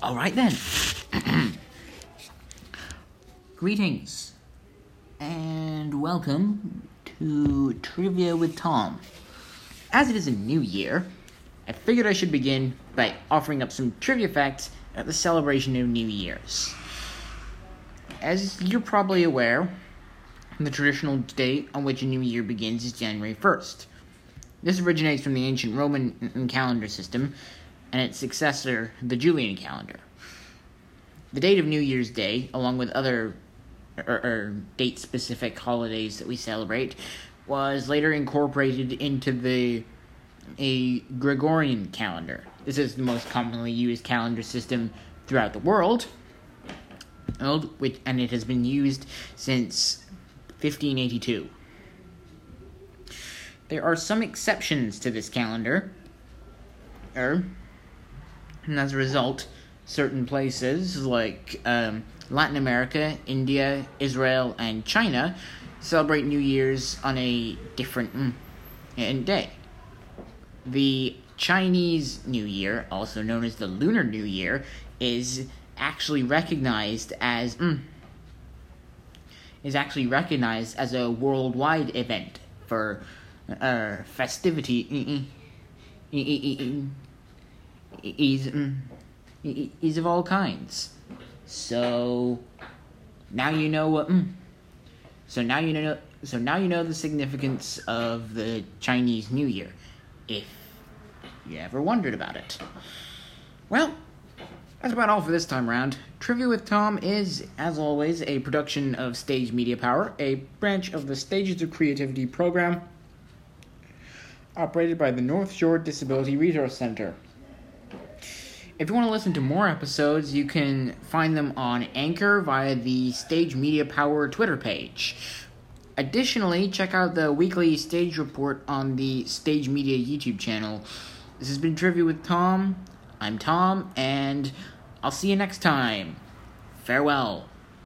All right then. Greetings and welcome to Trivia with Tom. As it is a new year, I figured I should begin by offering up some trivia facts at the celebration of New Year's. As you're probably aware, the traditional date on which a new year begins is January 1st. This originates from the ancient Roman calendar system and its successor, the Julian calendar. The date of New Year's Day, along with other er, er, er, or, or date specific holidays that we celebrate, was later incorporated into the a Gregorian calendar. This is the most commonly used calendar system throughout the world, and it has been used since 1582. There are some exceptions to this calendar, er, and as a result, certain places like um, Latin America, India, Israel, and China celebrate New Year's on a different mm, day. The Chinese New Year, also known as the Lunar New Year, is actually recognized as mm, is actually recognized as a worldwide event for uh, festivity. Is mm, is of all kinds. So now you know what. Mm, so now you know. So now you know the significance of the Chinese New Year, if you ever wondered about it. Well, that's about all for this time around. Trivia with Tom is, as always, a production of Stage Media Power, a branch of the Stages of Creativity program operated by the North Shore Disability Resource Center. If you want to listen to more episodes, you can find them on Anchor via the Stage Media Power Twitter page. Additionally, check out the weekly stage report on the Stage Media YouTube channel. This has been Trivia with Tom. I'm Tom, and I'll see you next time. Farewell.